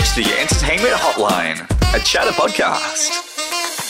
reached the Entertainment Hotline, a chatter podcast.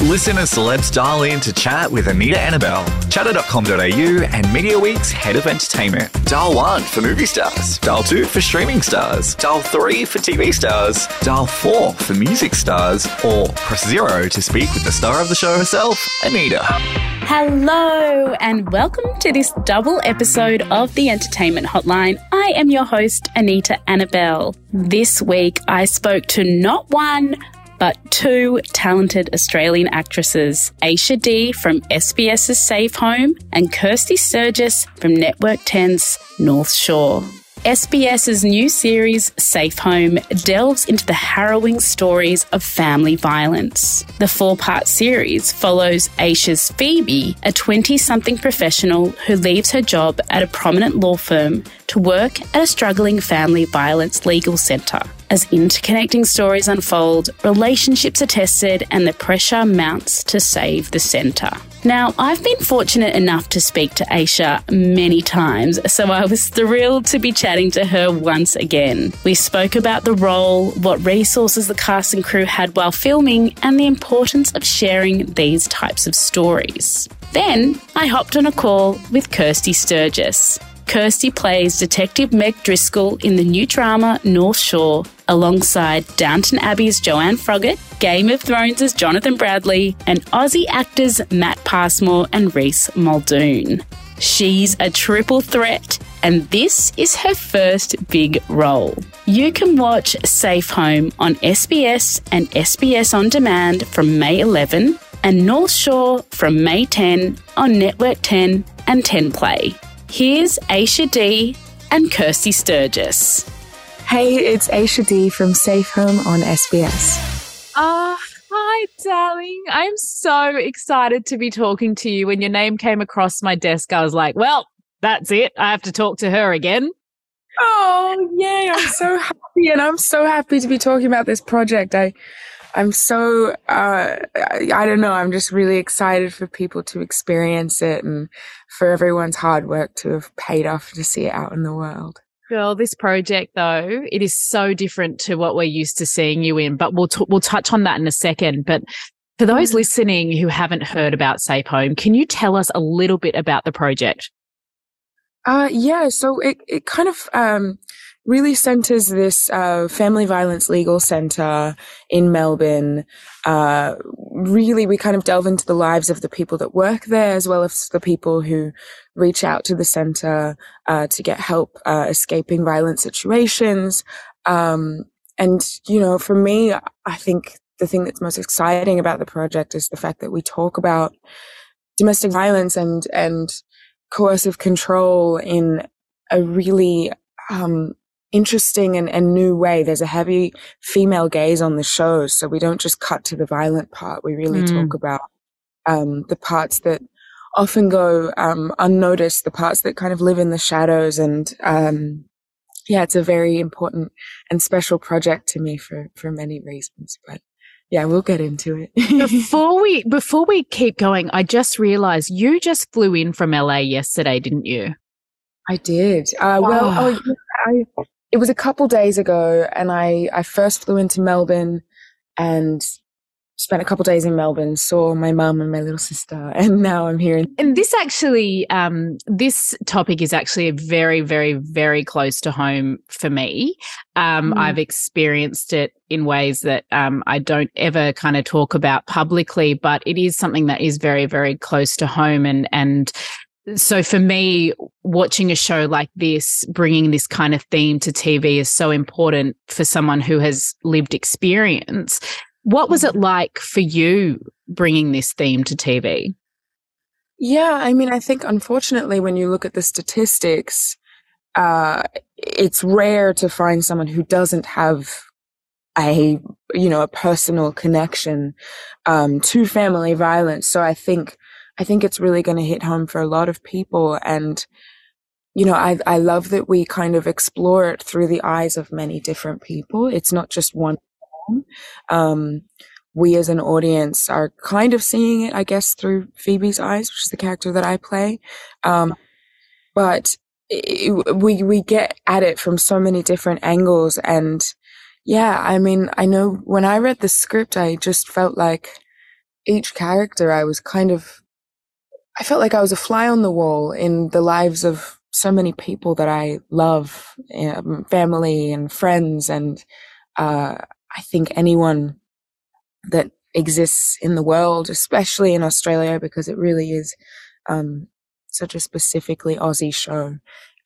Listen as celebs dial in to chat with Anita Anabel, chatter.com.au, and Media Week's head of entertainment. Dial 1 for movie stars, dial 2 for streaming stars, dial 3 for TV stars, dial 4 for music stars, or press 0 to speak with the star of the show herself, Anita. Hello, and welcome to this double episode of the Entertainment Hotline. I am your host, Anita Anabel. This week, I spoke to not one, but two talented Australian actresses, Aisha Dee from SBS's Safe Home and Kirsty Sturgess from Network 10's North Shore. SBS's new series, Safe Home, delves into the harrowing stories of family violence. The four part series follows Aisha's Phoebe, a 20 something professional who leaves her job at a prominent law firm to work at a struggling family violence legal centre. As interconnecting stories unfold, relationships are tested and the pressure mounts to save the centre. Now, I've been fortunate enough to speak to Aisha many times, so I was thrilled to be chatting to her once again. We spoke about the role, what resources the cast and crew had while filming, and the importance of sharing these types of stories. Then I hopped on a call with Kirsty Sturgess. Kirsty plays Detective Meg Driscoll in the new drama North Shore, alongside Downton Abbey's Joanne Froggatt, Game of Thrones' Jonathan Bradley, and Aussie actors Matt Passmore and Rhys Muldoon. She's a triple threat, and this is her first big role. You can watch Safe Home on SBS and SBS On Demand from May 11 and North Shore from May 10 on Network 10 and 10 Play. Here's Aisha Dee and Kirsty Sturgess. Hey, it's Aisha Dee from Safe Home on SBS. Ah, uh, hi, darling. I'm so excited to be talking to you. When your name came across my desk, I was like, well, that's it. I have to talk to her again. Oh, yay. I'm so happy. And I'm so happy to be talking about this project. I, I'm so, uh, I, don't know. I'm just really excited for people to experience it and for everyone's hard work to have paid off to see it out in the world. Girl, this project though, it is so different to what we're used to seeing you in, but we'll, t- we'll touch on that in a second. But for those mm. listening who haven't heard about Safe Home, can you tell us a little bit about the project? Uh, yeah, so it, it kind of, um, really centers this uh, family violence legal center in Melbourne. Uh, really, we kind of delve into the lives of the people that work there, as well as the people who reach out to the center uh, to get help uh, escaping violent situations. Um, and you know, for me, I think the thing that's most exciting about the project is the fact that we talk about domestic violence and and coercive control in a really um, interesting and, and new way. There's a heavy female gaze on the show. So we don't just cut to the violent part. We really mm. talk about, um, the parts that often go, um, unnoticed, the parts that kind of live in the shadows. And, um, yeah, it's a very important and special project to me for, for many reasons, but yeah, we'll get into it. before we, before we keep going, I just realized you just flew in from LA yesterday, didn't you? I did. Uh, well, oh, I, it was a couple days ago and I, I first flew into Melbourne and spent a couple days in Melbourne, saw my mum and my little sister, and now I'm here. And this actually, um, this topic is actually very, very, very close to home for me. Um, mm. I've experienced it in ways that um, I don't ever kind of talk about publicly, but it is something that is very, very close to home, and and so for me, watching a show like this, bringing this kind of theme to TV is so important for someone who has lived experience. What was it like for you bringing this theme to TV? Yeah, I mean, I think unfortunately, when you look at the statistics, uh, it's rare to find someone who doesn't have a, you know, a personal connection, um, to family violence. So I think I think it's really going to hit home for a lot of people. And, you know, I, I love that we kind of explore it through the eyes of many different people. It's not just one. Um, we as an audience are kind of seeing it, I guess, through Phoebe's eyes, which is the character that I play. Um, but it, we, we get at it from so many different angles and, Yeah, I mean, I know when I read the script, I just felt like each character, I was kind of, I felt like I was a fly on the wall in the lives of so many people that I love, um, family and friends. And uh, I think anyone that exists in the world, especially in Australia, because it really is um, such a specifically Aussie show.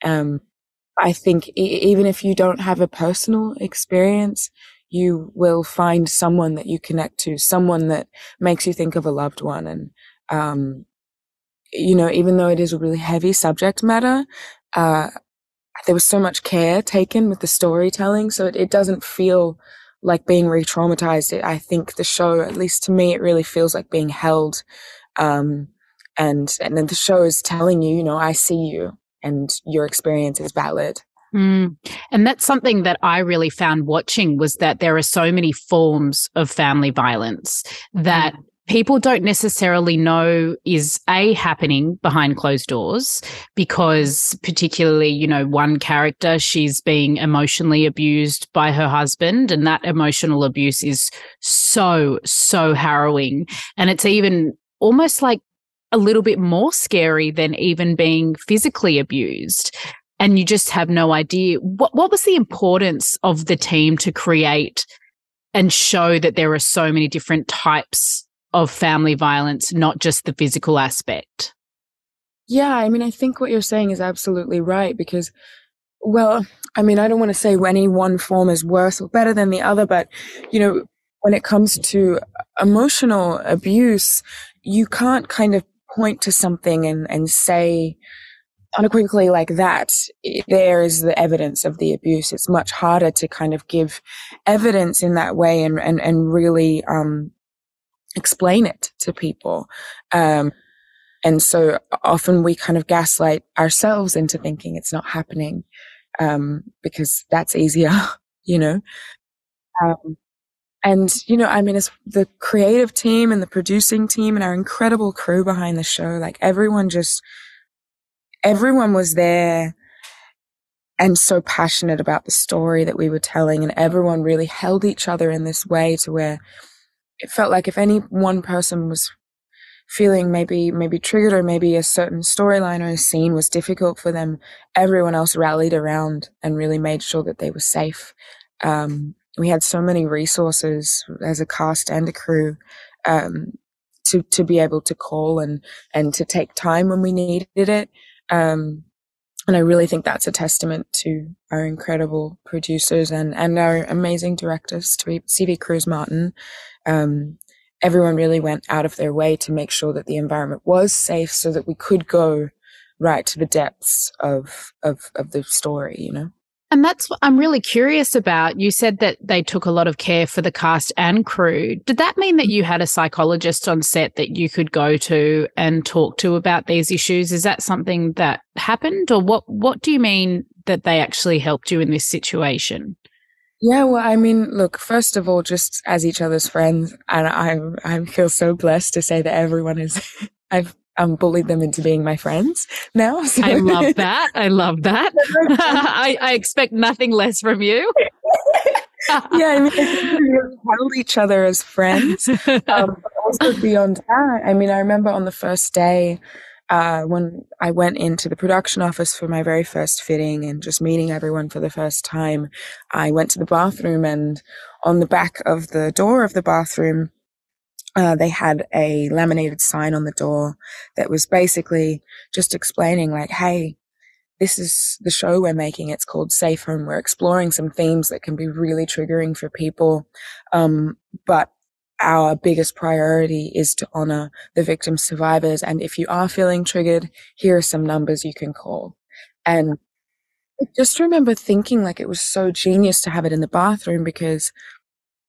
Um, I think e- even if you don't have a personal experience, you will find someone that you connect to, someone that makes you think of a loved one. And, um, you know, even though it is a really heavy subject matter, uh, there was so much care taken with the storytelling. So it, it doesn't feel like being re-traumatized. I think the show, at least to me, it really feels like being held. Um, and, and then the show is telling you, you know, I see you and your experience is valid. Mm. And that's something that I really found watching was that there are so many forms of family violence that mm. People don't necessarily know is a happening behind closed doors because particularly, you know, one character, she's being emotionally abused by her husband and that emotional abuse is so, so harrowing. And it's even almost like a little bit more scary than even being physically abused. And you just have no idea. What, what was the importance of the team to create and show that there are so many different types of family violence, not just the physical aspect? Yeah, I mean, I think what you're saying is absolutely right because, well, I mean, I don't want to say any one form is worse or better than the other, but, you know, when it comes to emotional abuse, you can't kind of point to something and, and say unequivocally like that, there is the evidence of the abuse. It's much harder to kind of give evidence in that way and, and, and really, um, explain it to people. Um, and so often we kind of gaslight ourselves into thinking it's not happening, um, because that's easier, you know? Um, and, you know, I mean, as the creative team and the producing team and our incredible crew behind the show, like everyone just, everyone was there and so passionate about the story that we were telling. And everyone really held each other in this way to where it felt like if any one person was feeling maybe, maybe triggered or maybe a certain storyline or a scene was difficult for them, everyone else rallied around and really made sure that they were safe. Um, we had so many resources as a cast and a crew um, to to be able to call and and to take time when we needed it. Um, and I really think that's a testament to our incredible producers and and our amazing directors, to CV Cruz Martin. Um, everyone really went out of their way to make sure that the environment was safe, so that we could go right to the depths of of of the story. You know. And that's what I'm really curious about. You said that they took a lot of care for the cast and crew. Did that mean that you had a psychologist on set that you could go to and talk to about these issues? Is that something that happened or what what do you mean that they actually helped you in this situation? Yeah, well, I mean, look, first of all, just as each other's friends, and I I feel so blessed to say that everyone is I've um, bullied them into being my friends now. So. I love that. I love that. I, I, expect nothing less from you. yeah, I mean, we held each other as friends. Um, also beyond that, I mean, I remember on the first day uh, when I went into the production office for my very first fitting and just meeting everyone for the first time, I went to the bathroom and on the back of the door of the bathroom, uh, they had a laminated sign on the door that was basically just explaining like, Hey, this is the show we're making. It's called Safe Home. We're exploring some themes that can be really triggering for people. Um, but our biggest priority is to honor the victim survivors. And if you are feeling triggered, here are some numbers you can call. And I just remember thinking like it was so genius to have it in the bathroom because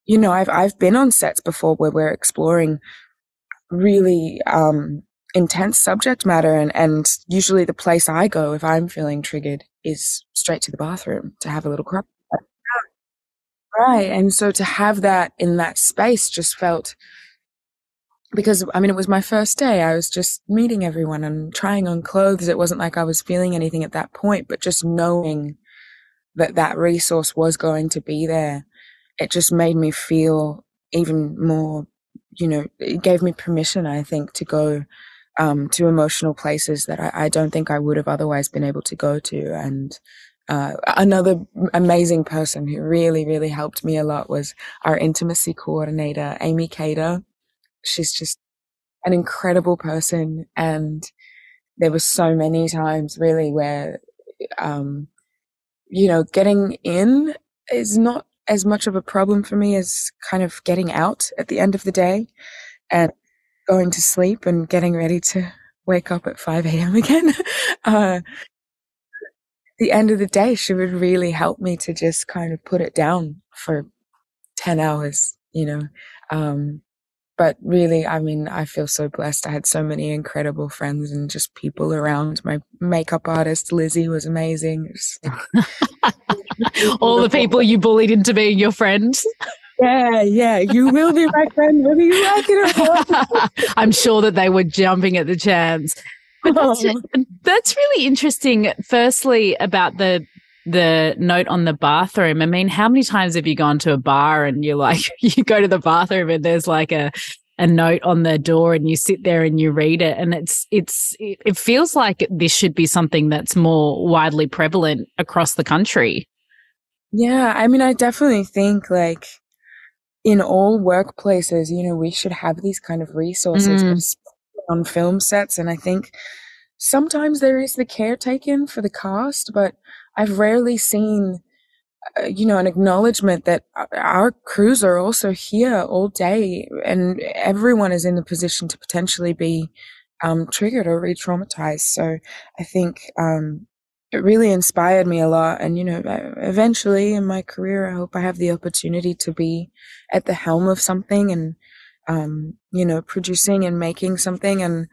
you know, I've, I've been on sets before where we're exploring really, um, intense subject matter and, and usually the place I go if I'm feeling triggered is straight to the bathroom to have a little cry. Right. And so to have that in that space just felt because I mean, it was my first day. I was just meeting everyone and trying on clothes. It wasn't like I was feeling anything at that point, but just knowing that that resource was going to be there it just made me feel even more, you know, it gave me permission, I think, to go um, to emotional places that I, I, don't think I would have otherwise been able to go to. And uh, another amazing person who really, really helped me a lot was our intimacy coordinator, Amy Cater. She's just an incredible person. And there were so many times really where, um, you know, getting in is not as much of a problem for me as kind of getting out at the end of the day and going to sleep and getting ready to wake up at 5 a.m. again. uh, the end of the day, she would really help me to just kind of put it down for 10 hours, you know. Um, but really, I mean, I feel so blessed. I had so many incredible friends and just people around. My makeup artist, Lizzie, was amazing. All the people you bullied into being your friends. Yeah, yeah. You will be my friend whether you like it or not. I'm sure that they were jumping at the chance. But that's, that's really interesting. Firstly, about the the note on the bathroom. I mean, how many times have you gone to a bar and you're like, you go to the bathroom and there's like a, a note on the door and you sit there and you read it and it's it's it feels like this should be something that's more widely prevalent across the country yeah i mean i definitely think like in all workplaces you know we should have these kind of resources mm. On film sets and i think sometimes there is the care taken for the cast but I've rarely seen, uh, you know, an acknowledgement that our crews are also here all day and everyone is in the position to potentially be um, triggered or re-traumatized. So I think um, it really inspired me a lot. And, you know, eventually in my career, I hope I have the opportunity to be at the helm of something and, um, you know, producing and making something. And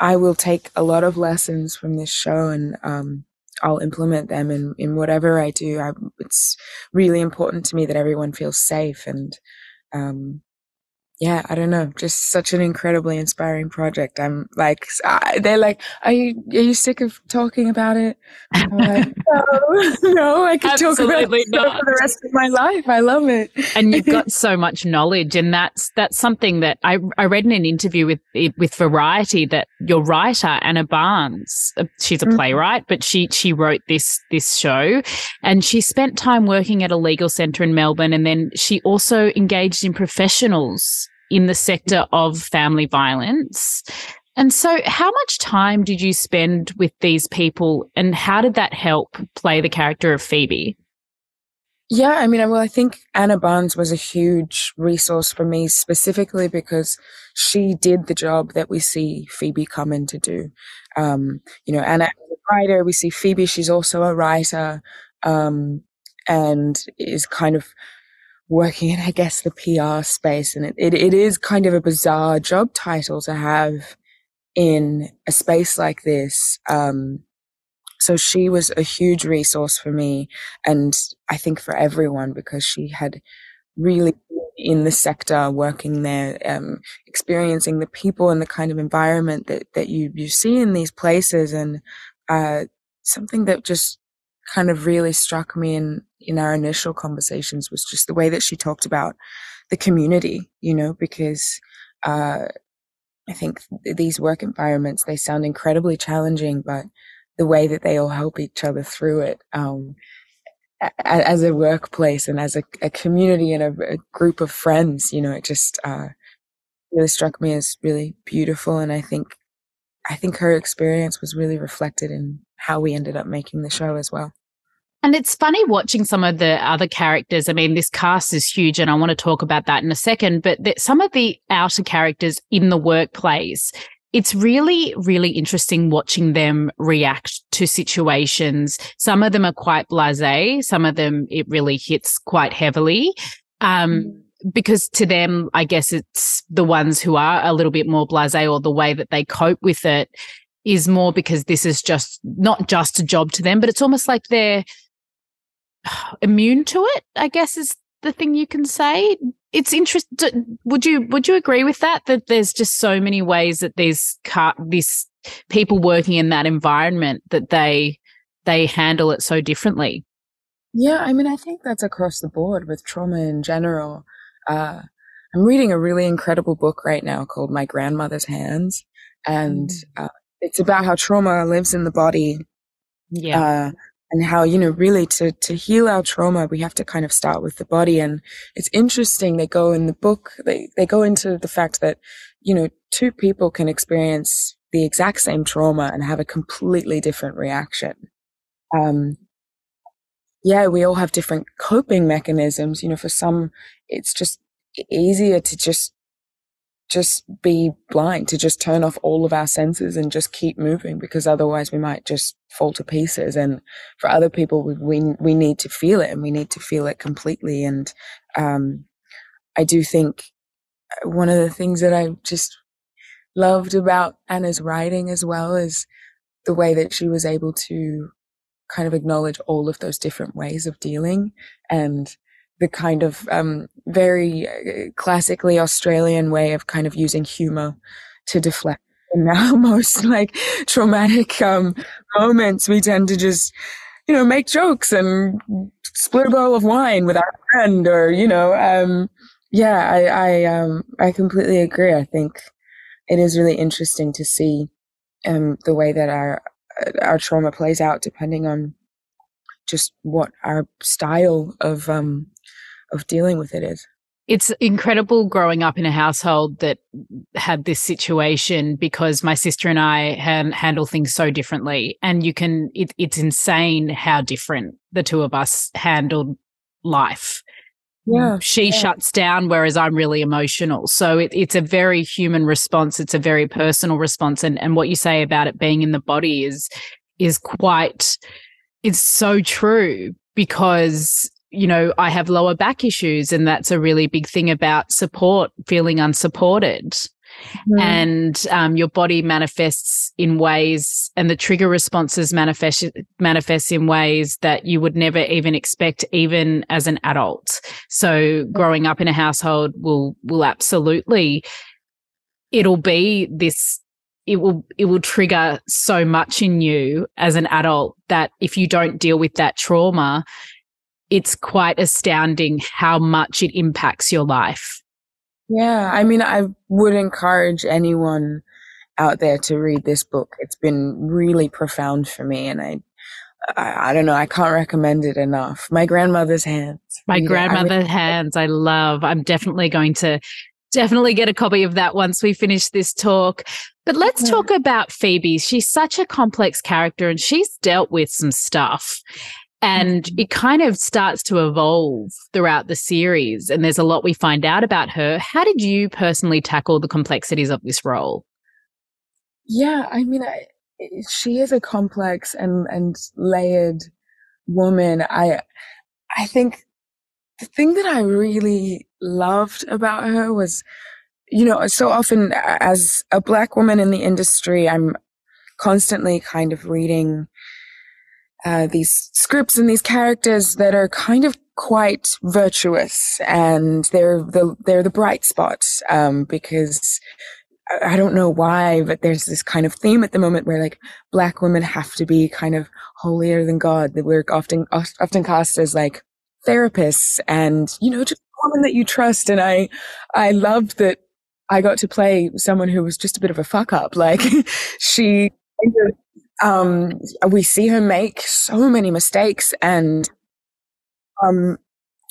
I will take a lot of lessons from this show and, um, I'll implement them in, in whatever I do. I, it's really important to me that everyone feels safe and, um, yeah, I don't know, just such an incredibly inspiring project. I'm like, they're like, are you, are you sick of talking about it? Like, no, no, I could talk about it not. for the rest of my life. I love it. and you've got so much knowledge. And that's, that's something that I, I read in an interview with, with Variety that your writer, Anna Barnes, uh, she's a mm-hmm. playwright, but she, she wrote this, this show and she spent time working at a legal center in Melbourne. And then she also engaged in professionals in the sector of family violence. And so, how much time did you spend with these people, and how did that help play the character of Phoebe? Yeah, I mean, well, I think Anna Barnes was a huge resource for me specifically because she did the job that we see Phoebe come in to do. Um, you know, Anna is a writer. We see Phoebe; she's also a writer, um, and is kind of working in, I guess, the PR space. And it, it, it is kind of a bizarre job title to have in a space like this. Um, so she was a huge resource for me and I think for everyone because she had really in the sector working there, um, experiencing the people and the kind of environment that, that you, you see in these places and, uh, something that just kind of really struck me in in our initial conversations was just the way that she talked about the community, you know, because uh, I think th- these work environments they sound incredibly challenging, but the way that they all help each other through it um, a- as a workplace and as a, a community and a, a, group of friends, you know, it just uh, really struck me as really beautiful, and I think I think her experience was really reflected in how we ended up making the show as well. And it's funny watching some of the other characters. I mean, this cast is huge, and I want to talk about that in a second. But some of the outer characters in the workplace, it's really, really interesting watching them react to situations. Some of them are quite blasé. Some of them, it really hits quite heavily. Um, mm. because to them, I guess it's the ones who are a little bit more blasé or the way that they cope with it is more because this is just not just a job to them, but it's almost like they're immune to it, I guess is the thing you can say. It's interesting. Would you would you agree with that? That there's just so many ways that these car these people working in that environment that they they handle it so differently. Yeah, I mean, I think that's across the board with trauma in general. Uh, I'm reading a really incredible book right now called My Grandmother's Hands, and mm. uh, it's about how trauma lives in the body. Yeah. Uh, and how you know really to to heal our trauma we have to kind of start with the body and it's interesting they go in the book they they go into the fact that you know two people can experience the exact same trauma and have a completely different reaction um yeah we all have different coping mechanisms you know for some it's just easier to just just be blind, to just turn off all of our senses and just keep moving because otherwise we might just fall to pieces. And for other people, we, we, we need to feel it and we need to feel it completely. And, um, I do think one of the things that I just loved about Anna's writing as well is the way that she was able to kind of acknowledge all of those different ways of dealing and the kind of um, very uh, classically Australian way of kind of using humor to deflect. Now most like traumatic um, moments, we tend to just, you know, make jokes and split a bottle of wine with our friend, or you know, um, yeah, I I um, I completely agree. I think it is really interesting to see um, the way that our our trauma plays out, depending on just what our style of um, of dealing with it is. It's incredible growing up in a household that had this situation because my sister and I handle things so differently. And you can, it, it's insane how different the two of us handled life. Yeah. She yeah. shuts down, whereas I'm really emotional. So it, it's a very human response. It's a very personal response. And, and what you say about it being in the body is, is quite, it's so true because you know, I have lower back issues, and that's a really big thing about support, feeling unsupported. Mm. And um, your body manifests in ways, and the trigger responses manifest manifest in ways that you would never even expect, even as an adult. So, growing up in a household will will absolutely, it'll be this it will it will trigger so much in you as an adult that if you don't deal with that trauma it's quite astounding how much it impacts your life. Yeah, I mean, I would encourage anyone out there to read this book. It's been really profound for me, and I, I, I don't know, I can't recommend it enough. My grandmother's hands. My grandmother's I hands. I love. I'm definitely going to definitely get a copy of that once we finish this talk. But let's yeah. talk about Phoebe. She's such a complex character, and she's dealt with some stuff. And mm-hmm. it kind of starts to evolve throughout the series. And there's a lot we find out about her. How did you personally tackle the complexities of this role? Yeah, I mean, I, she is a complex and, and layered woman. I, I think the thing that I really loved about her was, you know, so often as a black woman in the industry, I'm constantly kind of reading uh, these scripts and these characters that are kind of quite virtuous and they're the they're the bright spots um, because I don't know why, but there's this kind of theme at the moment where like black women have to be kind of holier than God. That we're often often cast as like therapists and you know just woman that you trust. And I I loved that I got to play someone who was just a bit of a fuck up. Like she um, we see her make so many mistakes and um,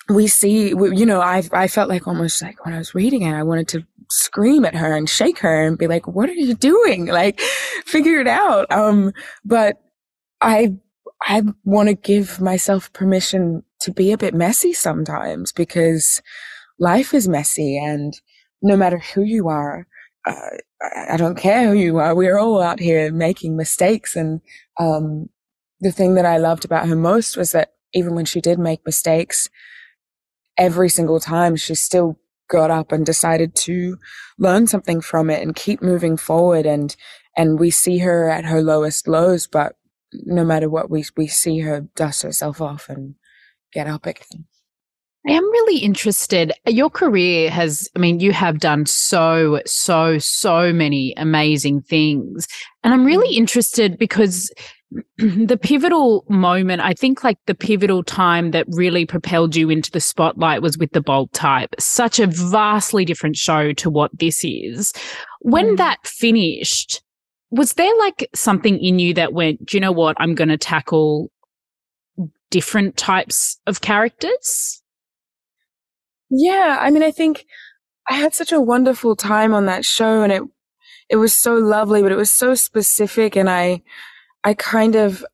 we see, you know, I, I felt like almost like when I was reading it, I wanted to scream at her and shake her and be like, what are you doing? Like, figure it out. Um, but I, I want to give myself permission to be a bit messy sometimes because life is messy and no matter who you are, I don't care who you are. We're all out here making mistakes. And, um, the thing that I loved about her most was that even when she did make mistakes, every single time she still got up and decided to learn something from it and keep moving forward. And, and we see her at her lowest lows, but no matter what, we, we see her dust herself off and get up again. I am really interested. Your career has, I mean, you have done so, so, so many amazing things. And I'm really mm. interested because the pivotal moment, I think like the pivotal time that really propelled you into the spotlight was with the bold type. Such a vastly different show to what this is. When mm. that finished, was there like something in you that went, do you know what? I'm going to tackle different types of characters? Yeah. I mean, I think I had such a wonderful time on that show and it, it was so lovely, but it was so specific. And I, I kind of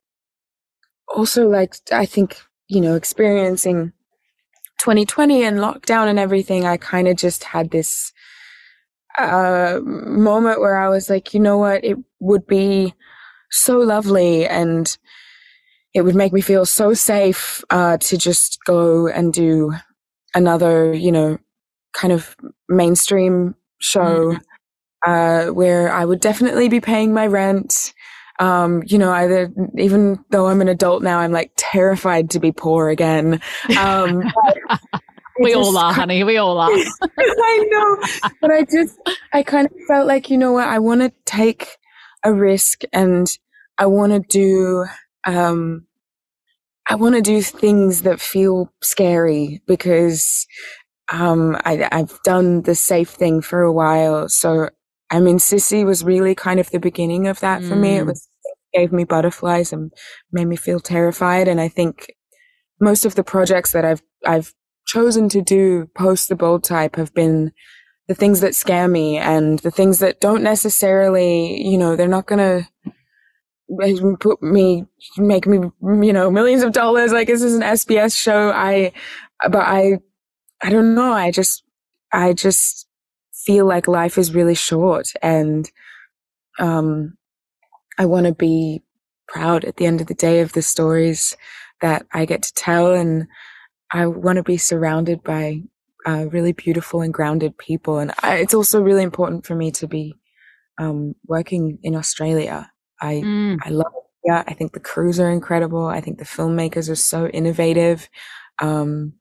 also like, I think, you know, experiencing 2020 and lockdown and everything, I kind of just had this uh, moment where I was like, you know what? It would be so lovely and it would make me feel so safe uh, to just go and do another, you know, kind of mainstream show mm-hmm. uh, where I would definitely be paying my rent. Um, you know, either even though I'm an adult now, I'm like terrified to be poor again. Um, we all are, honey. We all are. I know. But I just, I kind of felt like, you know what? I want to take a risk and I want to do, um, I want to do things that feel scary because, um, I, I've done the safe thing for a while. So, I mean, Sissy was really kind of the beginning of that for mm. me. It mm. was, it gave me butterflies and made me feel terrified. And I think most of the projects that I've, I've chosen to do post the bold type have been the things that scare me and the things that don't necessarily, you know, they're not going to put me, make me, you know, millions of dollars. Like this is an SBS show. I, but I, I don't know. I just, I just feel like life is really short and, um, I want to be proud at the end of the day of the stories that I get to tell and, I want to be surrounded by uh, really beautiful and grounded people. And I, it's also really important for me to be um, working in Australia. I mm. I love it. Yeah, I think the crews are incredible. I think the filmmakers are so innovative. Um,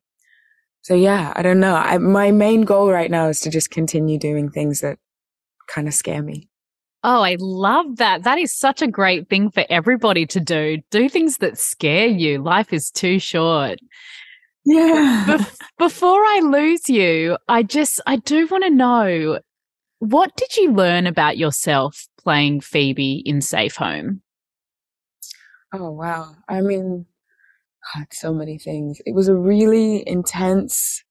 so yeah, I don't know. I, my main goal right now is to just continue doing things that kind of scare me. Oh, I love that. That is such a great thing for everybody to do. Do things that scare you. Life is too short. Yeah. Be- before I lose you, I just, I do want to know what did you learn about yourself playing Phoebe in Safe Home? Oh, wow. I mean, God, so many things. It was a really intense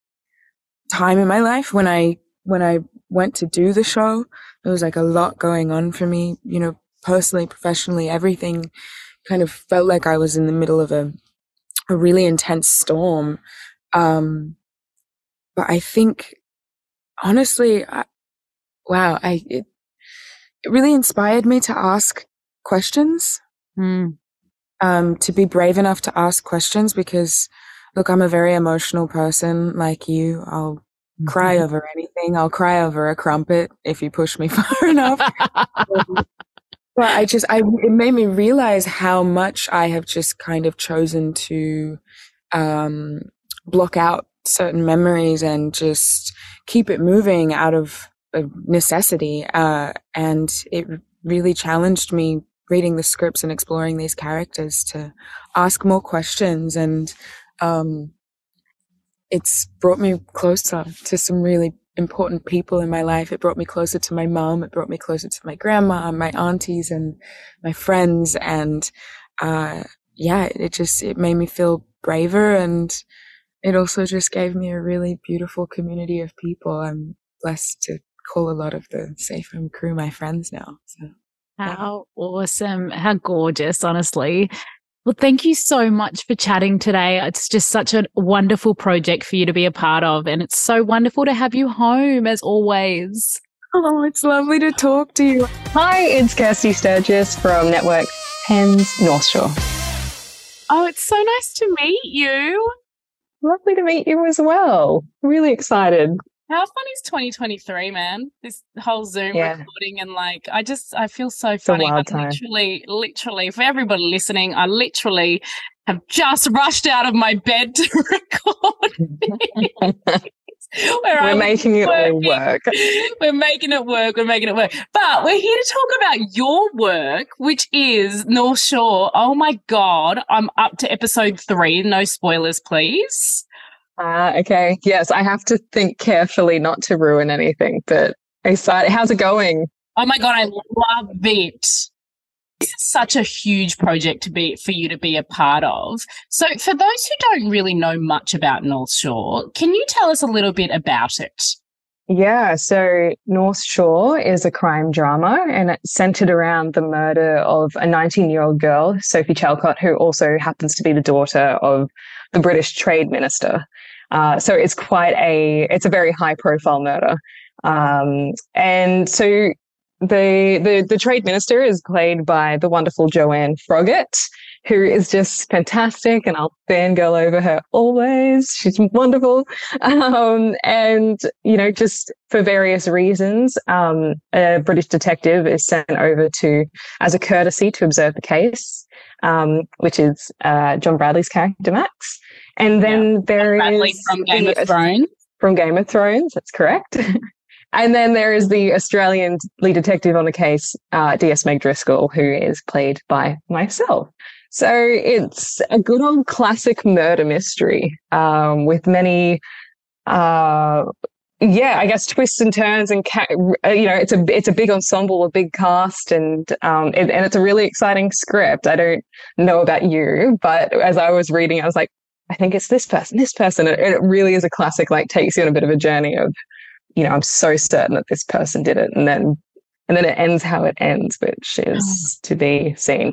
time in my life when I, when I went to do the show. There was like a lot going on for me, you know, personally, professionally, everything kind of felt like I was in the middle of a a really intense storm. Um, but I think honestly, I, wow, I, it, it really inspired me to ask questions. Mm. Um, to be brave enough to ask questions because look, I'm a very emotional person like you. I'll mm-hmm. cry over anything. I'll cry over a crumpet if you push me far enough. but I just, I, it made me realize how much I have just kind of chosen to, um, block out certain memories and just keep it moving out of necessity. Uh, and it really challenged me reading the scripts and exploring these characters to ask more questions and, um, it's brought me closer to some really important people in my life. It brought me closer to my mom. It brought me closer to my grandma, my aunties and my friends. And, uh, yeah, it just, it made me feel braver and it also just gave me a really beautiful community of people. I'm blessed to call a lot of the Safe Home crew my friends now. So. How awesome. How gorgeous, honestly. Well, thank you so much for chatting today. It's just such a wonderful project for you to be a part of. And it's so wonderful to have you home as always. Oh, it's lovely to talk to you. Hi, it's Kirsty Sturgess from Network 10's North Shore. Oh, it's so nice to meet you. Lovely to meet you as well. Really excited. How fun is 2023, man? This whole Zoom yeah. recording and like, I just, I feel so it's funny. I literally, literally, for everybody listening, I literally have just rushed out of my bed to record. We're, we're making it all work. We're making it work. We're making it work. But we're here to talk about your work, which is North Shore. Oh my God. I'm up to episode three. No spoilers, please. Uh, okay. Yes, I have to think carefully not to ruin anything, but excited. How's it going? Oh my God. I love it this is such a huge project to be for you to be a part of. So, for those who don't really know much about North Shore, can you tell us a little bit about it? Yeah, so North Shore is a crime drama and it's centered around the murder of a 19 year old girl, Sophie Chalcott, who also happens to be the daughter of the British trade minister. Uh, so it's quite a, it's a very high profile murder. Um, and so the, the the trade minister is played by the wonderful Joanne Froggatt, who is just fantastic, and I'll fangirl over her always. She's wonderful, um, and you know, just for various reasons, um, a British detective is sent over to as a courtesy to observe the case, um, which is uh, John Bradley's character Max, and then yeah. there is from Game the, of Thrones. From Game of Thrones, that's correct. And then there is the Australian lead detective on the case, uh, DS Meg Driscoll, who is played by myself. So it's a good old classic murder mystery um, with many, uh, yeah, I guess twists and turns and ca- uh, you know it's a it's a big ensemble, a big cast, and um, it, and it's a really exciting script. I don't know about you, but as I was reading, I was like, I think it's this person, this person, and it really is a classic. Like takes you on a bit of a journey of you know, I'm so certain that this person did it. And then, and then it ends how it ends, which is oh. to be seen.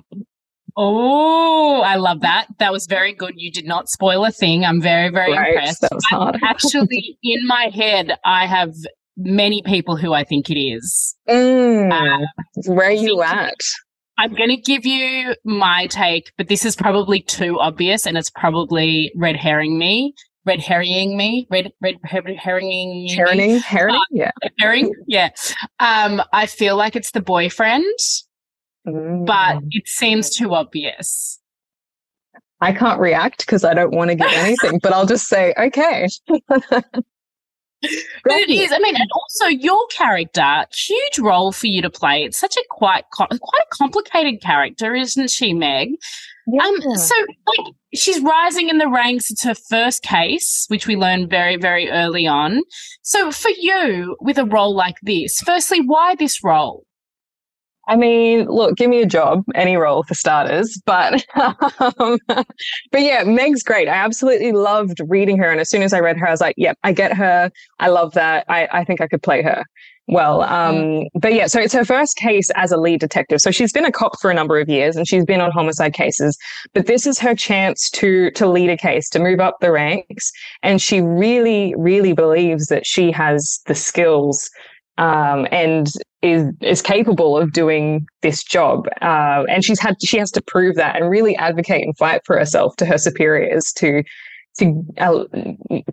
Oh, I love that. That was very good. You did not spoil a thing. I'm very, very right, impressed. That was hard. actually, in my head, I have many people who I think it is. Mm, uh, where are you at? I'm going to give you my take, but this is probably too obvious and it's probably red herring me red herring me, red red, red herring, herring, herring, uh, yeah, herring, yeah. Um, I feel like it's the boyfriend, mm. but it seems too obvious. I can't react because I don't want to get anything, but I'll just say okay. but it is. I mean, and also your character, huge role for you to play. It's such a quite quite a complicated character, isn't she, Meg? Yeah. Um, so like she's rising in the ranks. It's her first case, which we learned very, very early on. So for you, with a role like this, firstly, why this role? I mean, look, give me a job, any role for starters. But, um, but yeah, Meg's great. I absolutely loved reading her. And as soon as I read her, I was like, yep, I get her. I love that. I, I think I could play her well. Um, mm. but yeah, so it's her first case as a lead detective. So she's been a cop for a number of years and she's been on homicide cases, but this is her chance to, to lead a case, to move up the ranks. And she really, really believes that she has the skills, um, and is, is capable of doing this job. Uh, and she's had, she has to prove that and really advocate and fight for herself to her superiors to, to uh,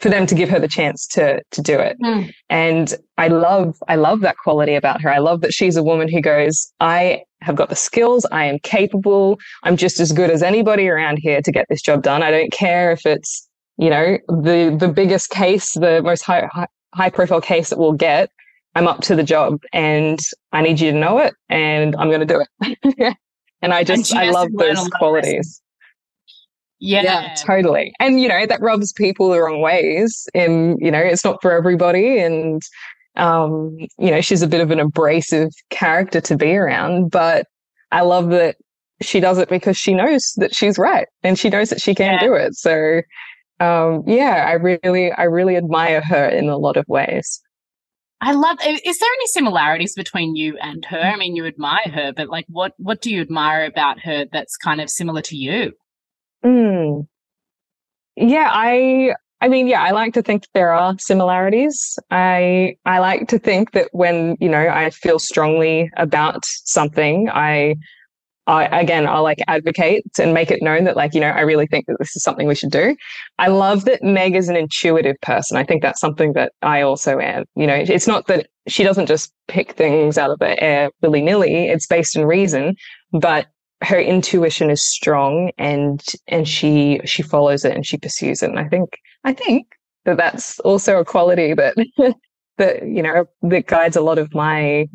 for them to give her the chance to to do it. Mm. And I love I love that quality about her. I love that she's a woman who goes, I have got the skills, I am capable, I'm just as good as anybody around here to get this job done. I don't care if it's, you know, the the biggest case, the most high high, high profile case that we'll get. I'm up to the job and I need you to know it and I'm going to do it. and I just, and I love those qualities. Yeah. yeah, totally. And you know, that rubs people the wrong ways. And, you know, it's not for everybody. And um, you know, she's a bit of an abrasive character to be around, but I love that she does it because she knows that she's right and she knows that she can yeah. do it. So um, yeah, I really, I really admire her in a lot of ways. I love. Is there any similarities between you and her? I mean, you admire her, but like, what what do you admire about her that's kind of similar to you? Mm. Yeah, I I mean, yeah, I like to think there are similarities. I I like to think that when, you know, I feel strongly about something, I I, again, I'll like advocate and make it known that like, you know, I really think that this is something we should do. I love that Meg is an intuitive person. I think that's something that I also am. You know, it's not that she doesn't just pick things out of the air willy nilly. It's based in reason, but her intuition is strong and and she she follows it and she pursues it and i think i think that that's also a quality that that you know that guides a lot of my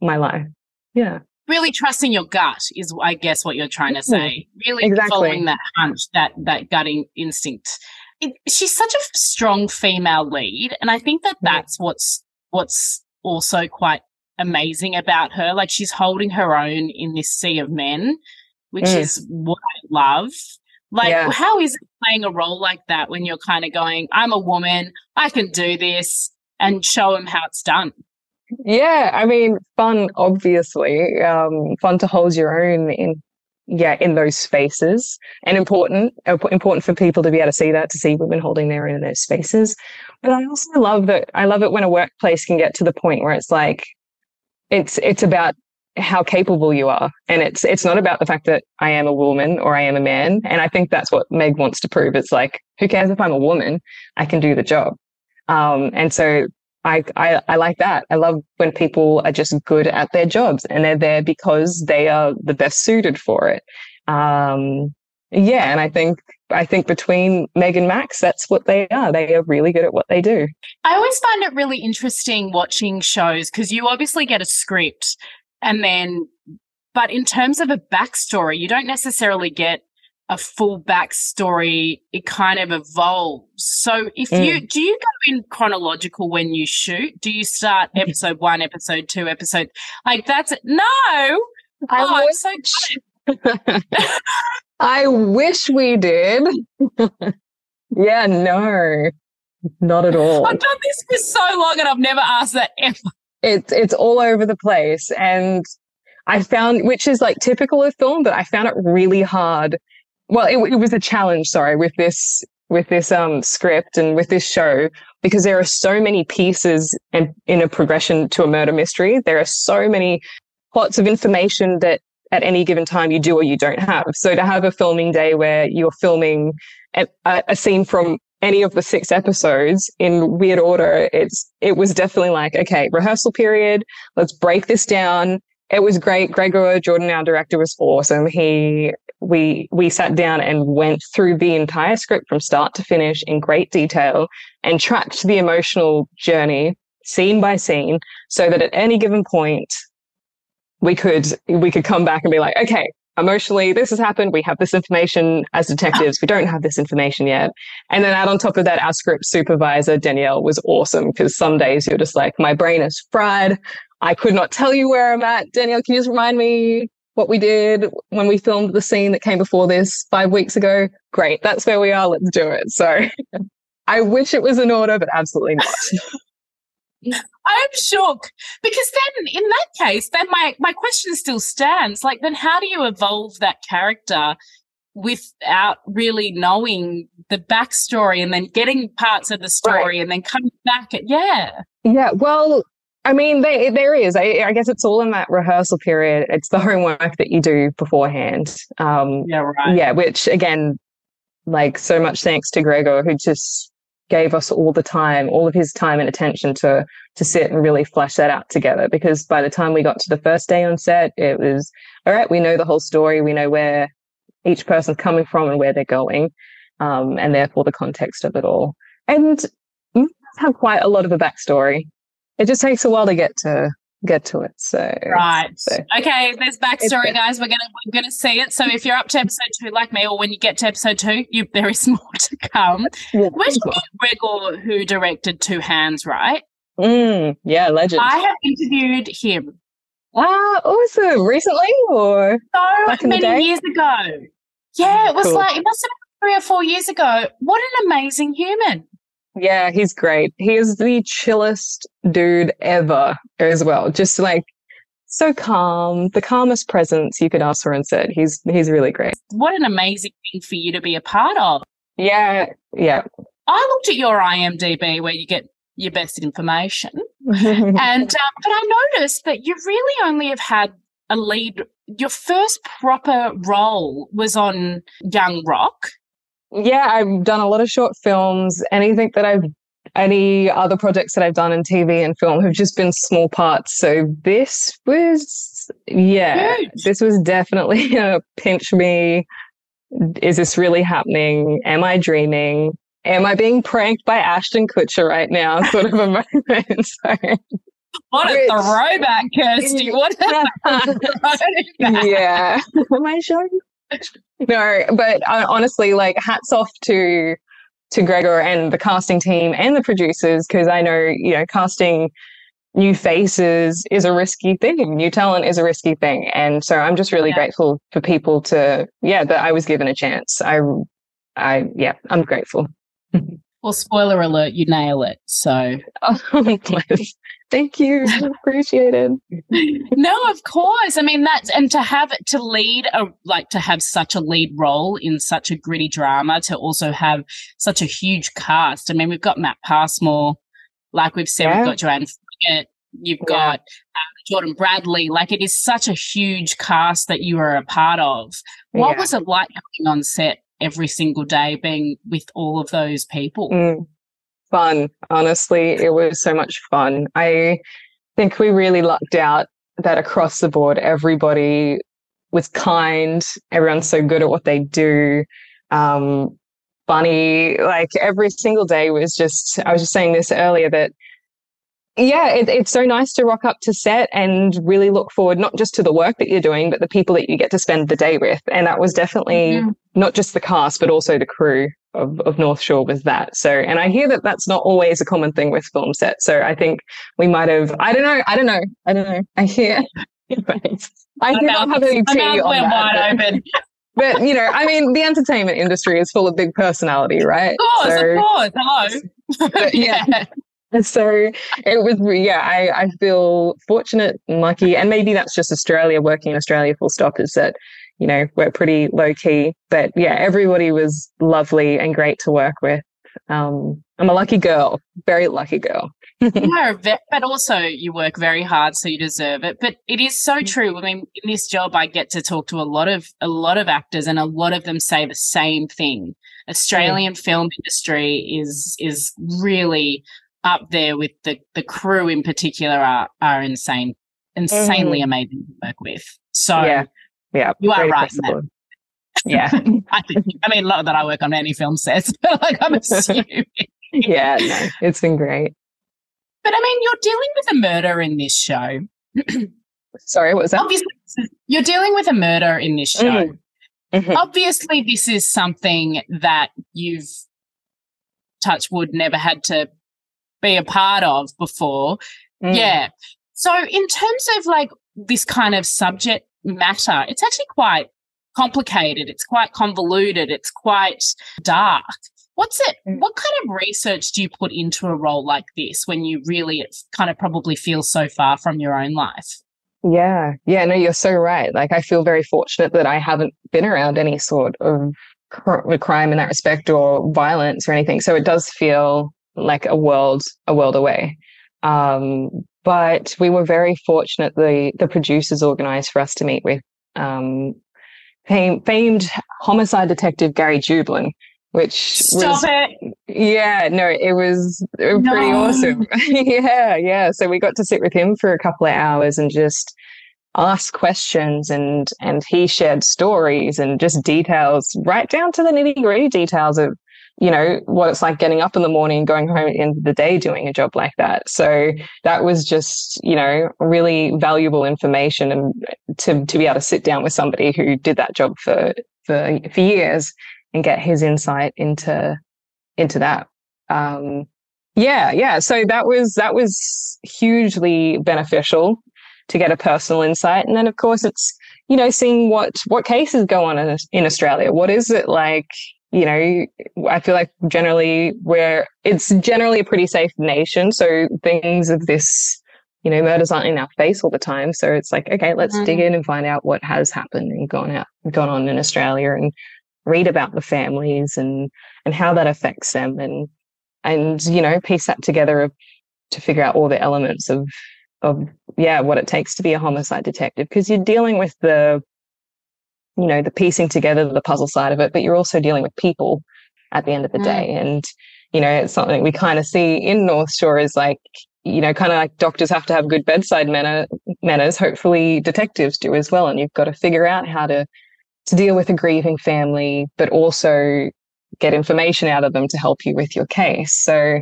my life. Yeah. Really trusting your gut is, I guess, what you're trying to say. Really exactly. following that hunch, that that gutting instinct. It, she's such a strong female lead, and I think that that's what's what's also quite amazing about her. Like she's holding her own in this sea of men, which mm. is what I love. Like, yeah. how is it playing a role like that when you're kind of going, I'm a woman, I can do this, and show them how it's done? Yeah, I mean, fun, obviously, um, fun to hold your own in, yeah, in those spaces, and important, important for people to be able to see that, to see women holding their own in those spaces. But I also love that. I love it when a workplace can get to the point where it's like, it's it's about how capable you are, and it's it's not about the fact that I am a woman or I am a man. And I think that's what Meg wants to prove. It's like, who cares if I'm a woman? I can do the job. Um, and so I, I, I like that. I love when people are just good at their jobs and they're there because they are the best suited for it. Um, yeah, and I think I think between Meg and Max, that's what they are. They are really good at what they do. I always find it really interesting watching shows because you obviously get a script and then, but in terms of a backstory, you don't necessarily get a full backstory, it kind of evolves. So if mm. you do you go in chronological when you shoot? Do you start mm-hmm. episode one, episode two, episode like that's it? No. I oh, wish, so I wish we did. yeah, no. Not at all. I've done this for so long and I've never asked that ever. It's it's all over the place. And I found which is like typical of film, but I found it really hard well, it, it was a challenge, sorry, with this with this um, script and with this show because there are so many pieces in, in a progression to a murder mystery. There are so many plots of information that at any given time you do or you don't have. So to have a filming day where you're filming a, a scene from any of the six episodes in weird order, it's it was definitely like, okay, rehearsal period, let's break this down. It was great. Gregor Jordan, our director, was awesome. He we we sat down and went through the entire script from start to finish in great detail and tracked the emotional journey scene by scene so that at any given point we could we could come back and be like okay emotionally this has happened we have this information as detectives we don't have this information yet and then add on top of that our script supervisor danielle was awesome because some days you're just like my brain is fried i could not tell you where i'm at danielle can you just remind me what we did when we filmed the scene that came before this five weeks ago. Great. That's where we are. Let's do it. So I wish it was in order, but absolutely not. I'm shook because then in that case, then my, my question still stands. Like, then how do you evolve that character without really knowing the backstory and then getting parts of the story right. and then coming back at, yeah. Yeah. Well, I mean, they, there is. I, I, guess it's all in that rehearsal period. It's the homework that you do beforehand. Um, yeah, right. Yeah, which again, like so much thanks to Gregor, who just gave us all the time, all of his time and attention to to sit and really flesh that out together. Because by the time we got to the first day on set, it was all right. We know the whole story. We know where each person's coming from and where they're going, um, and therefore the context of it all. And have quite a lot of a backstory it just takes a while to get to get to it. So right. So. Okay, there's backstory, guys. We're gonna we're gonna see it. So if you're up to episode two, like me, or when you get to episode two, you there is more to come. Yeah, Where's Gregor, who directed Two Hands, right? Mm, yeah, legend. I have interviewed him. Ah, awesome! Recently or so many years ago? Yeah, it was cool. like it must have been three or four years ago. What an amazing human! Yeah, he's great. He is the chillest dude ever as well. Just like so calm, the calmest presence you could ask for on set. He's he's really great. What an amazing thing for you to be a part of. Yeah, yeah. I looked at your IMDb where you get your best information, and uh, but I noticed that you really only have had a lead. Your first proper role was on Young Rock. Yeah, I've done a lot of short films. Anything that I've any other projects that I've done in TV and film have just been small parts. So this was, yeah, Huge. this was definitely a pinch me. Is this really happening? Am I dreaming? am I being pranked by Ashton Kutcher right now? Sort of a moment. So, what a Which, throwback, Kirsty. What a throwback. Yeah. Am I showing? No, but uh, honestly, like hats off to to Gregor and the casting team and the producers because I know, you know, casting new faces is a risky thing. New talent is a risky thing. And so I'm just really yeah. grateful for people to, yeah, that I was given a chance. I, I, yeah, I'm grateful. well, spoiler alert, you nail it. So, oh, Thank you. Appreciate it. no, of course. I mean, that's, and to have, to lead a, like to have such a lead role in such a gritty drama, to also have such a huge cast. I mean, we've got Matt Passmore, like we've said, yeah. we've got Joanne you've yeah. got um, Jordan Bradley. Like it is such a huge cast that you are a part of. What yeah. was it like coming on set every single day, being with all of those people? Mm fun. Honestly, it was so much fun. I think we really lucked out that across the board, everybody was kind. Everyone's so good at what they do. Um, funny. Like every single day was just, I was just saying this earlier that yeah, it, it's so nice to rock up to set and really look forward not just to the work that you're doing, but the people that you get to spend the day with. And that was definitely mm-hmm. not just the cast, but also the crew of, of North Shore was that. So, and I hear that that's not always a common thing with film sets. So I think we might have, I don't know, I don't know, I don't know. I hear, I hear not have any tea on that. Wide but, open. but, you know, I mean, the entertainment industry is full of big personality, right? Of course, so, of course. Hello. But, yeah. yeah. So it was, yeah, I, I feel fortunate and lucky. And maybe that's just Australia, working in Australia full stop, is that you know, we're pretty low key. But yeah, everybody was lovely and great to work with. Um, I'm a lucky girl, very lucky girl. no, but also you work very hard, so you deserve it. But it is so mm. true. I mean, in this job, I get to talk to a lot of a lot of actors, and a lot of them say the same thing. Australian yeah. film industry is is really up there with the the crew in particular are are insane, insanely mm. amazing to work with. So yeah yeah, you are right. Yeah, I think. I mean, not that I work on any film sets, but like I'm assuming. yeah, no, it's been great. But I mean, you're dealing with a murder in this show. Sorry, what was that? Obviously, you're dealing with a murder in this show. Mm. Mm-hmm. Obviously, this is something that you've touch wood never had to be a part of before. Mm. Yeah. So, in terms of like this kind of subject matter, it's actually quite complicated. It's quite convoluted. It's quite dark. What's it? Mm. What kind of research do you put into a role like this when you really kind of probably feel so far from your own life? Yeah. Yeah. No, you're so right. Like, I feel very fortunate that I haven't been around any sort of crime in that respect or violence or anything. So it does feel like a world, a world away. Um, but we were very fortunate. The the producers organised for us to meet with um, famed, famed homicide detective Gary Jubelin, which Stop was, it. Yeah, no, it was, it was no. pretty awesome. yeah, yeah. So we got to sit with him for a couple of hours and just ask questions and and he shared stories and just details right down to the nitty gritty details of you know, what it's like getting up in the morning going home at the end of the day doing a job like that. So that was just, you know, really valuable information and to, to be able to sit down with somebody who did that job for, for, for years and get his insight into, into that. Um, yeah, yeah. So that was, that was hugely beneficial to get a personal insight. And then of course it's, you know, seeing what, what cases go on in, in Australia. What is it like you know, I feel like generally we're, it's generally a pretty safe nation. So things of this, you know, murders aren't in our face all the time. So it's like, okay, let's mm. dig in and find out what has happened and gone out, gone on in Australia and read about the families and, and how that affects them and, and, you know, piece that together to figure out all the elements of, of, yeah, what it takes to be a homicide detective. Cause you're dealing with the, you know, the piecing together the puzzle side of it, but you're also dealing with people at the end of the mm. day. And, you know, it's something we kind of see in North Shore is like, you know, kind of like doctors have to have good bedside manner, manners. Hopefully detectives do as well. And you've got to figure out how to, to deal with a grieving family, but also get information out of them to help you with your case. So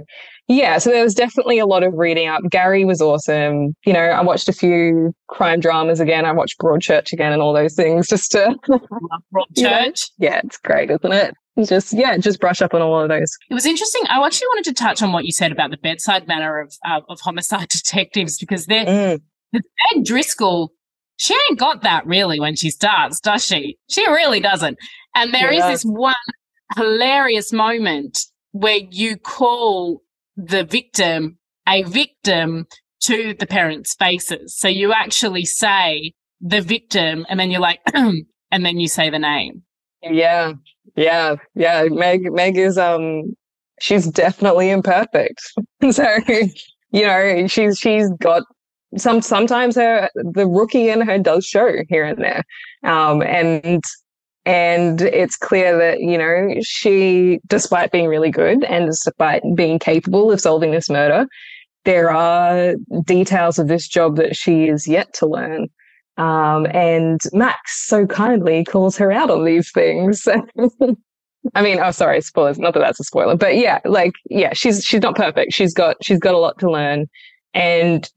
yeah, so there was definitely a lot of reading up. Gary was awesome. You know, I watched a few crime dramas again. I watched Broadchurch again and all those things just to Broadchurch. Yeah, it's great, isn't it? Just yeah, just brush up on all of those. It was interesting. I actually wanted to touch on what you said about the bedside manner of uh, of homicide detectives because they're Mm. Meg Driscoll. She ain't got that really when she starts, does she? She really doesn't. And there is Yeah. this one hilarious moment where you call the victim a victim to the parents' faces. So you actually say the victim and then you're like, and then you say the name. Yeah, yeah, yeah. Meg, Meg is um, she's definitely imperfect. so, you know, she's she's got some. Sometimes her the rookie in her does show here and there, um, and and it's clear that you know she, despite being really good and despite being capable of solving this murder, there are details of this job that she is yet to learn. Um, and Max so kindly calls her out on these things. I mean, oh, sorry, spoilers. Not that that's a spoiler, but yeah, like, yeah, she's she's not perfect. She's got she's got a lot to learn, and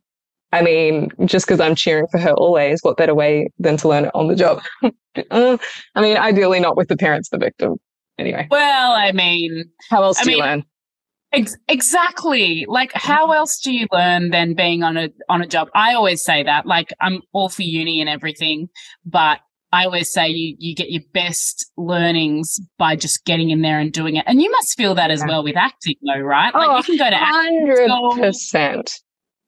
I mean, just because I'm cheering for her always, what better way than to learn it on the job? Uh, I mean, ideally not with the parents, the victim. Anyway, Well, I mean, how else I do you mean, learn? Ex- exactly. Like, how else do you learn than being on a on a job? I always say that. Like, I'm all for uni and everything, but I always say you you get your best learnings by just getting in there and doing it. And you must feel that as Yeah. well with acting, though, right? Like, Oh, you can go to act- Hundred school. percent.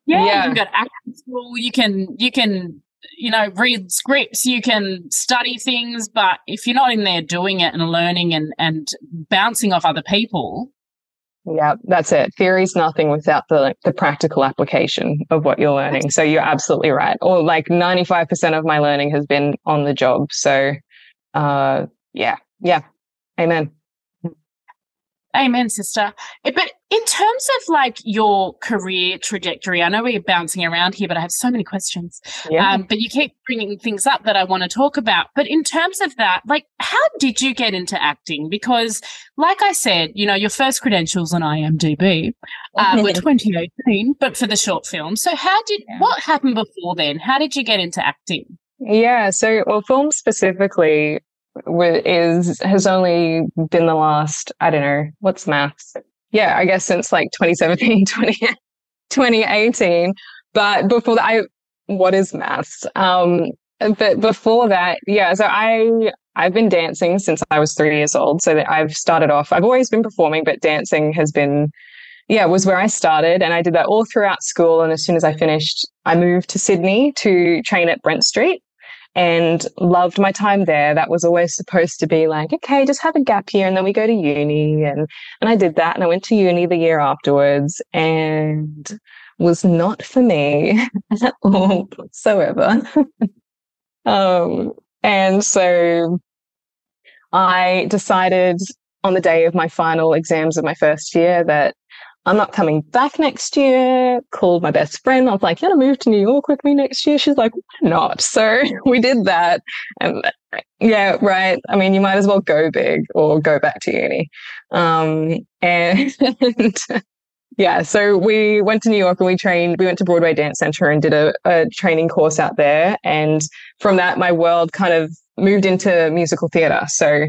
Yeah, yeah. you can go to acting school. You can you can you know read scripts. You can study things, but if you're not in there doing it and learning and and bouncing off other people, Yeah, that's it. Theory's nothing without the the practical application of what you're learning. So you're absolutely right. Or like 95% of my learning has been on the job. So uh yeah. Yeah. Amen. Amen, sister. Eh, But in terms of like your career trajectory, I know we're bouncing around here, but I have so many questions. Yeah. Um, but you keep bringing things up that I want to talk about. But in terms of that, like, how did you get into acting? Because, like I said, you know, your first credentials on IMDb uh, were 2018, but for the short film. So, how did Yeah. what happened before then? How did you get into acting? Yeah, so well, film specifically is has only been the last I don't know what's maths. Yeah, I guess since like 2017, 20, 2018. But before that, I what is maths? Um, but before that, yeah. So I I've been dancing since I was three years old. So I've started off. I've always been performing, but dancing has been yeah, was where I started. And I did that all throughout school. And as soon as I finished, I moved to Sydney to train at Brent Street and loved my time there. That was always supposed to be like, okay, just have a gap year and then we go to uni. And, and I did that and I went to uni the year afterwards and was not for me at all whatsoever. um, and so I decided on the day of my final exams of my first year that I'm not coming back next year. Called my best friend. I was like, you want to move to New York with me next year? She's like, why not? So we did that. And yeah, right. I mean, you might as well go big or go back to uni. Um, and yeah, so we went to New York and we trained, we went to Broadway Dance Center and did a, a training course out there. And from that, my world kind of moved into musical theater. So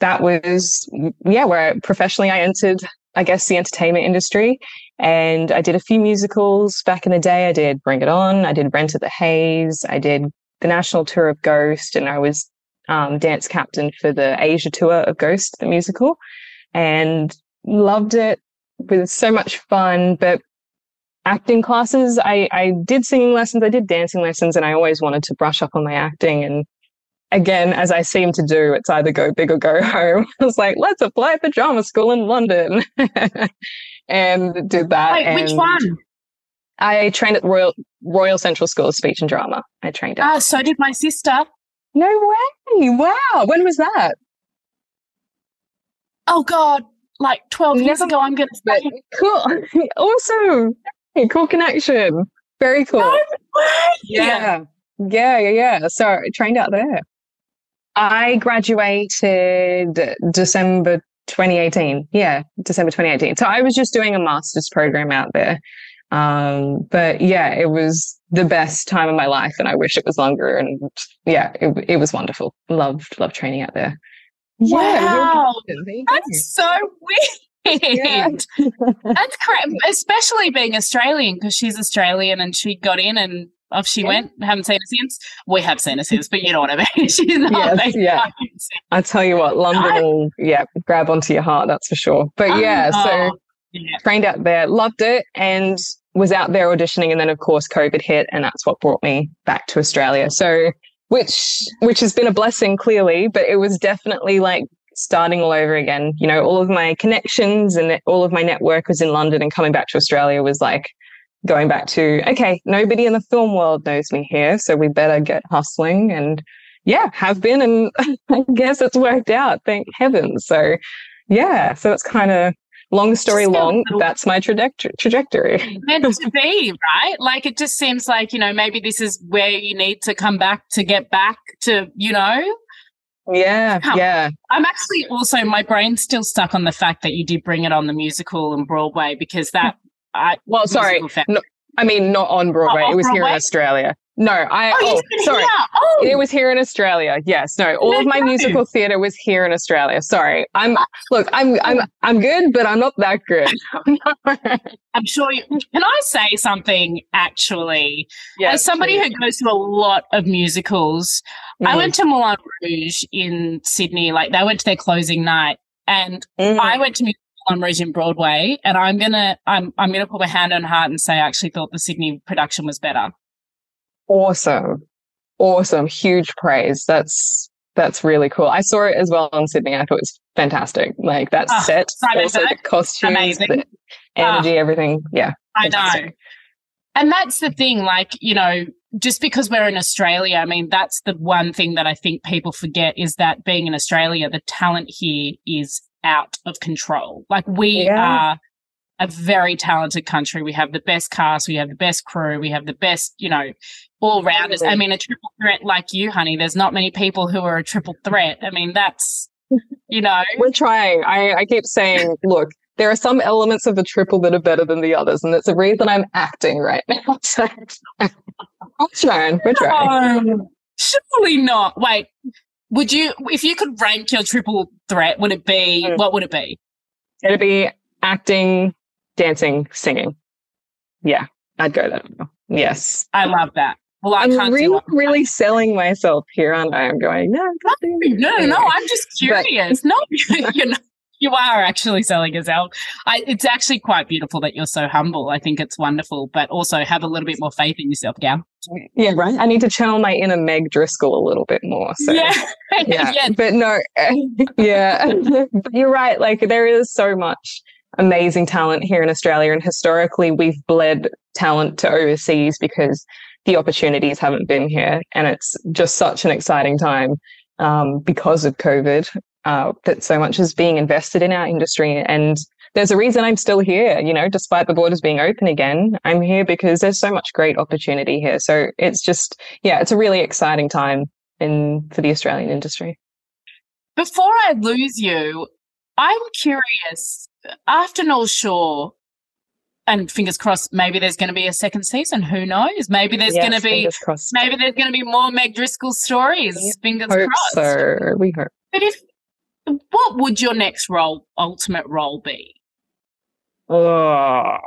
that was, yeah, where professionally I entered I guess, the entertainment industry. And I did a few musicals back in the day. I did Bring It On. I did Rent at the Hayes. I did the national tour of Ghost. And I was um, dance captain for the Asia tour of Ghost, the musical. And loved it. It was so much fun. But acting classes, I, I did singing lessons, I did dancing lessons, and I always wanted to brush up on my acting. And again, as I seem to do, it's either go big or go home. I was like, let's apply for drama school in London. and did that. Wait, which one? I trained at Royal Royal Central School of Speech and Drama. I trained at. Ah, so did my sister. no way! Wow. When was that? Oh God, like twelve years ago. I'm gonna say. cool. awesome. Hey, cool connection. Very cool. No way. Yeah. Yeah, yeah, yeah. So I trained out there. I graduated December 2018. Yeah, December 2018. So I was just doing a master's program out there. Um, but yeah, it was the best time of my life and I wish it was longer. And yeah, it, it was wonderful. Loved, loved training out there. Wow. Yeah, That's so weird. Yeah. That's correct. Especially being Australian because she's Australian and she got in and off she yeah. went. Haven't seen her since. We have seen her since, but you know what I mean. She's not. Yes, yeah. I tell you what, London will yeah grab onto your heart. That's for sure. But yeah, um, so oh, yeah. trained out there, loved it, and was out there auditioning, and then of course COVID hit, and that's what brought me back to Australia. So which which has been a blessing clearly, but it was definitely like starting all over again. You know, all of my connections and all of my network was in London, and coming back to Australia was like going back to, okay, nobody in the film world knows me here, so we better get hustling. And yeah, have been. And I guess it's worked out, thank heavens. So yeah, so it's kind of long story long, that's my trajectory. trajectory. meant to be, right? Like it just seems like, you know, maybe this is where you need to come back to get back to, you know, yeah, yeah. I'm actually also my brain's still stuck on the fact that you did bring it on the musical and Broadway because that I, well, sorry. No, I mean, not on Broadway. Oh, it was Broadway? here in Australia. No, I. Oh, oh sorry. Oh. It was here in Australia. Yes. No, all no, of my no. musical theatre was here in Australia. Sorry. I'm look. I'm I'm I'm good, but I'm not that good. I'm sure. You, can I say something? Actually, yes, as somebody please. who goes to a lot of musicals, mm. I went to Moulin Rouge in Sydney. Like they went to their closing night, and mm. I went to Moulin Rouge in Broadway, and I'm gonna I'm I'm gonna put my hand on heart and say I actually thought the Sydney production was better. Awesome, awesome, huge praise. That's that's really cool. I saw it as well in Sydney. I thought it was fantastic. Like that oh, set, also the costumes, amazing. the energy, oh, everything. Yeah, I know. And that's the thing, like, you know, just because we're in Australia, I mean, that's the one thing that I think people forget is that being in Australia, the talent here is out of control. Like we yeah. are a very talented country. We have the best cast, we have the best crew, we have the best, you know, all rounders. I mean, a triple threat like you, honey, there's not many people who are a triple threat. I mean, that's, you know. We're trying. I, I keep saying, look, there are some elements of the triple that are better than the others. And that's the reason I'm acting right now. So I'm trying. We're trying. Um, surely not. Wait, would you, if you could rank your triple threat, would it be, mm. what would it be? It'd be acting, dancing, singing. Yeah, I'd go there. Yes. I love that. Well, I am really, really selling myself here, aren't I? I'm going, no, no, no, no, I'm just curious. But, no, you know, you are actually selling yourself. I, it's actually quite beautiful that you're so humble. I think it's wonderful, but also have a little bit more faith in yourself, Gal. Yeah, right. I need to channel my inner Meg Driscoll a little bit more. So, yeah. yeah. yeah. But no, yeah, but you're right. Like there is so much amazing talent here in Australia. And historically, we've bled talent to overseas because the opportunities haven't been here. And it's just such an exciting time um, because of COVID uh, that so much is being invested in our industry. And there's a reason I'm still here, you know, despite the borders being open again. I'm here because there's so much great opportunity here. So it's just, yeah, it's a really exciting time in for the Australian industry. Before I lose you, I'm curious. After North Shore, and fingers crossed, maybe there's going to be a second season. Who knows? Maybe there's yes, going to be, maybe there's going to be more Meg Driscoll stories. Yeah, fingers crossed. So we hope. But if what would your next role, ultimate role be? Oh,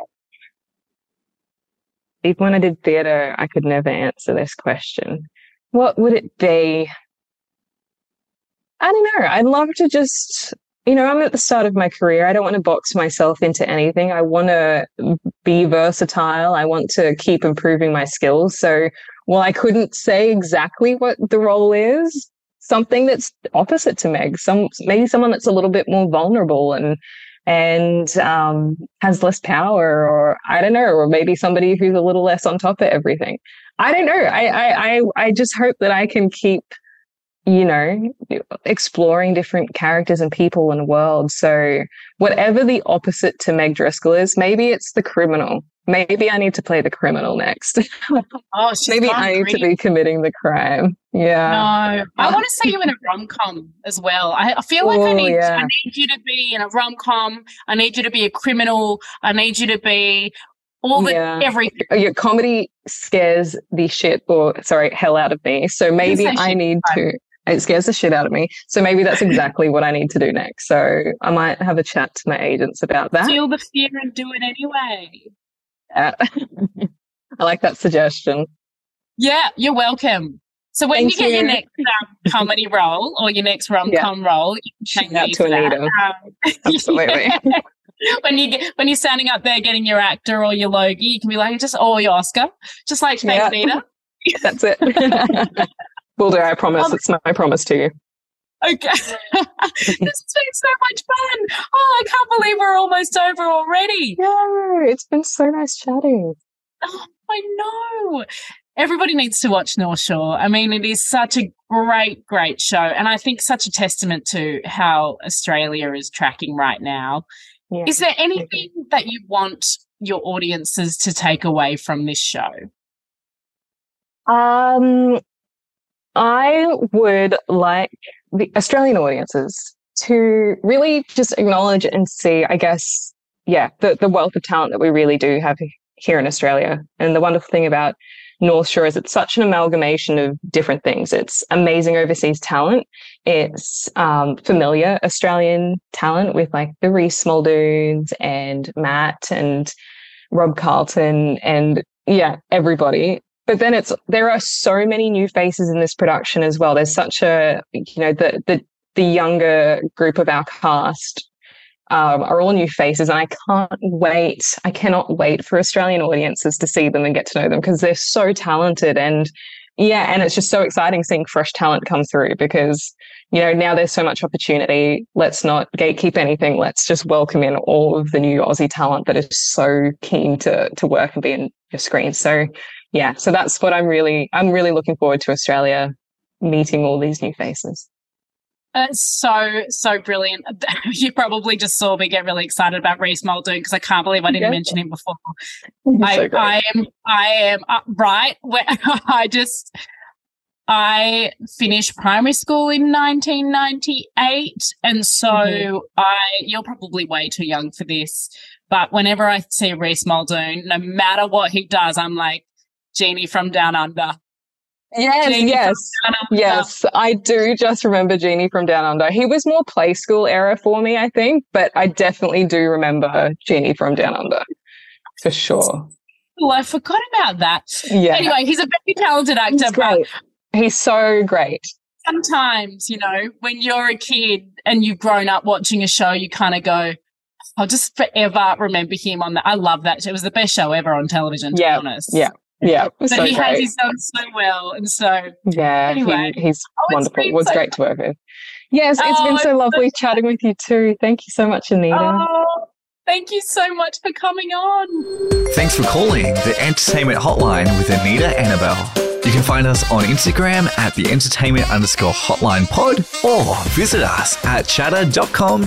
even when I did theatre, I could never answer this question. What would it be? I don't know. I'd love to just, you know, I'm at the start of my career. I don't want to box myself into anything. I want to be versatile. I want to keep improving my skills. So while I couldn't say exactly what the role is, something that's opposite to Meg, some maybe someone that's a little bit more vulnerable and and um, has less power, or I don't know, or maybe somebody who's a little less on top of everything. I don't know. I I I, I just hope that I can keep you know, exploring different characters and people and worlds. So whatever the opposite to Meg Driscoll is, maybe it's the criminal. Maybe I need to play the criminal next. Oh, maybe I need to be committing the crime. Yeah. No, I want to see you in a rom com as well. I, I feel like I Oh, need yeah. I need you to be in a rom com. I need you to be a criminal. I need you to be all the Yeah. everything. Uh, Your comedy scares the shit or sorry, hell out of me. So maybe I need to it scares the shit out of me. So maybe that's exactly what I need to do next. So I might have a chat to my agents about that. Feel the fear and do it anyway. Uh, I like that suggestion. Yeah, you're welcome. So when Thank you get your next um, comedy role or your next rom com role, you can out to. Anita. Um, Absolutely. when you get when you're standing up there getting your actor or your Logie, you can be like, just or your Oscar, just like thanks, Yeah. Nita. That's it. Will do. I promise. Um, it's my promise to you. Okay. this has been so much fun. Oh, I can't believe we're almost over already. No, it's been so nice chatting. Oh, I know. Everybody needs to watch North Shore. I mean, it is such a great, great show. And I think such a testament to how Australia is tracking right now. Yeah. Is there anything that you want your audiences to take away from this show? Um, I would like the Australian audiences to really just acknowledge and see, I guess, yeah, the, the wealth of talent that we really do have here in Australia. And the wonderful thing about North Shore is it's such an amalgamation of different things. It's amazing overseas talent. It's um, familiar Australian talent with like the Rhys Muldoons and Matt and Rob Carlton and yeah, everybody but then it's there are so many new faces in this production as well. There's such a you know the the the younger group of our cast um, are all new faces and i can't wait i cannot wait for australian audiences to see them and get to know them because they're so talented and yeah and it's just so exciting seeing fresh talent come through because you know now there's so much opportunity. Let's not gatekeep anything. Let's just welcome in all of the new aussie talent that is so keen to to work and be in your screen. So yeah so that's what i'm really i'm really looking forward to australia meeting all these new faces It's so, so brilliant. You probably just saw me get really excited about Rhys Muldoon because I can't believe I didn't Yeah. mention him before. So I, great. I am, I am right. I just, I finished primary school in 1998, and so Mhm. I, you're probably way too young for this. But whenever I see Rhys Muldoon, no matter what he does, I'm like Genie from Down Under. yes Genie yes Under. yes i do just remember genie from down under he was more play school era for me i think but i definitely do remember genie from down under for sure Oh, I forgot about that. yeah Anyway, he's a very talented actor, he's but great he's so great sometimes, you know, when you're a kid and you've grown up watching a show, you kind of go, I'll just forever remember him on that. I love that. It was the best show ever on television, to Yeah, be honest. yeah. Yeah But so he has great. he's done so well. And so, Yeah, he- he's Oh, wonderful. It was so great to work with. Yes, it's Oh, been so it's lovely chatting with you too. Thank you so much, Anita. oh, thank you so much for coming on. Thanks for calling the Entertainment Hotline with Anita Anabel. You can find us on Instagram at the entertainment underscore hotline pod or visit us at chatter.com.au.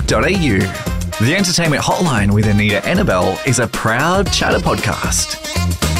The Entertainment Hotline with Anita Anabel is a proud chatter podcast.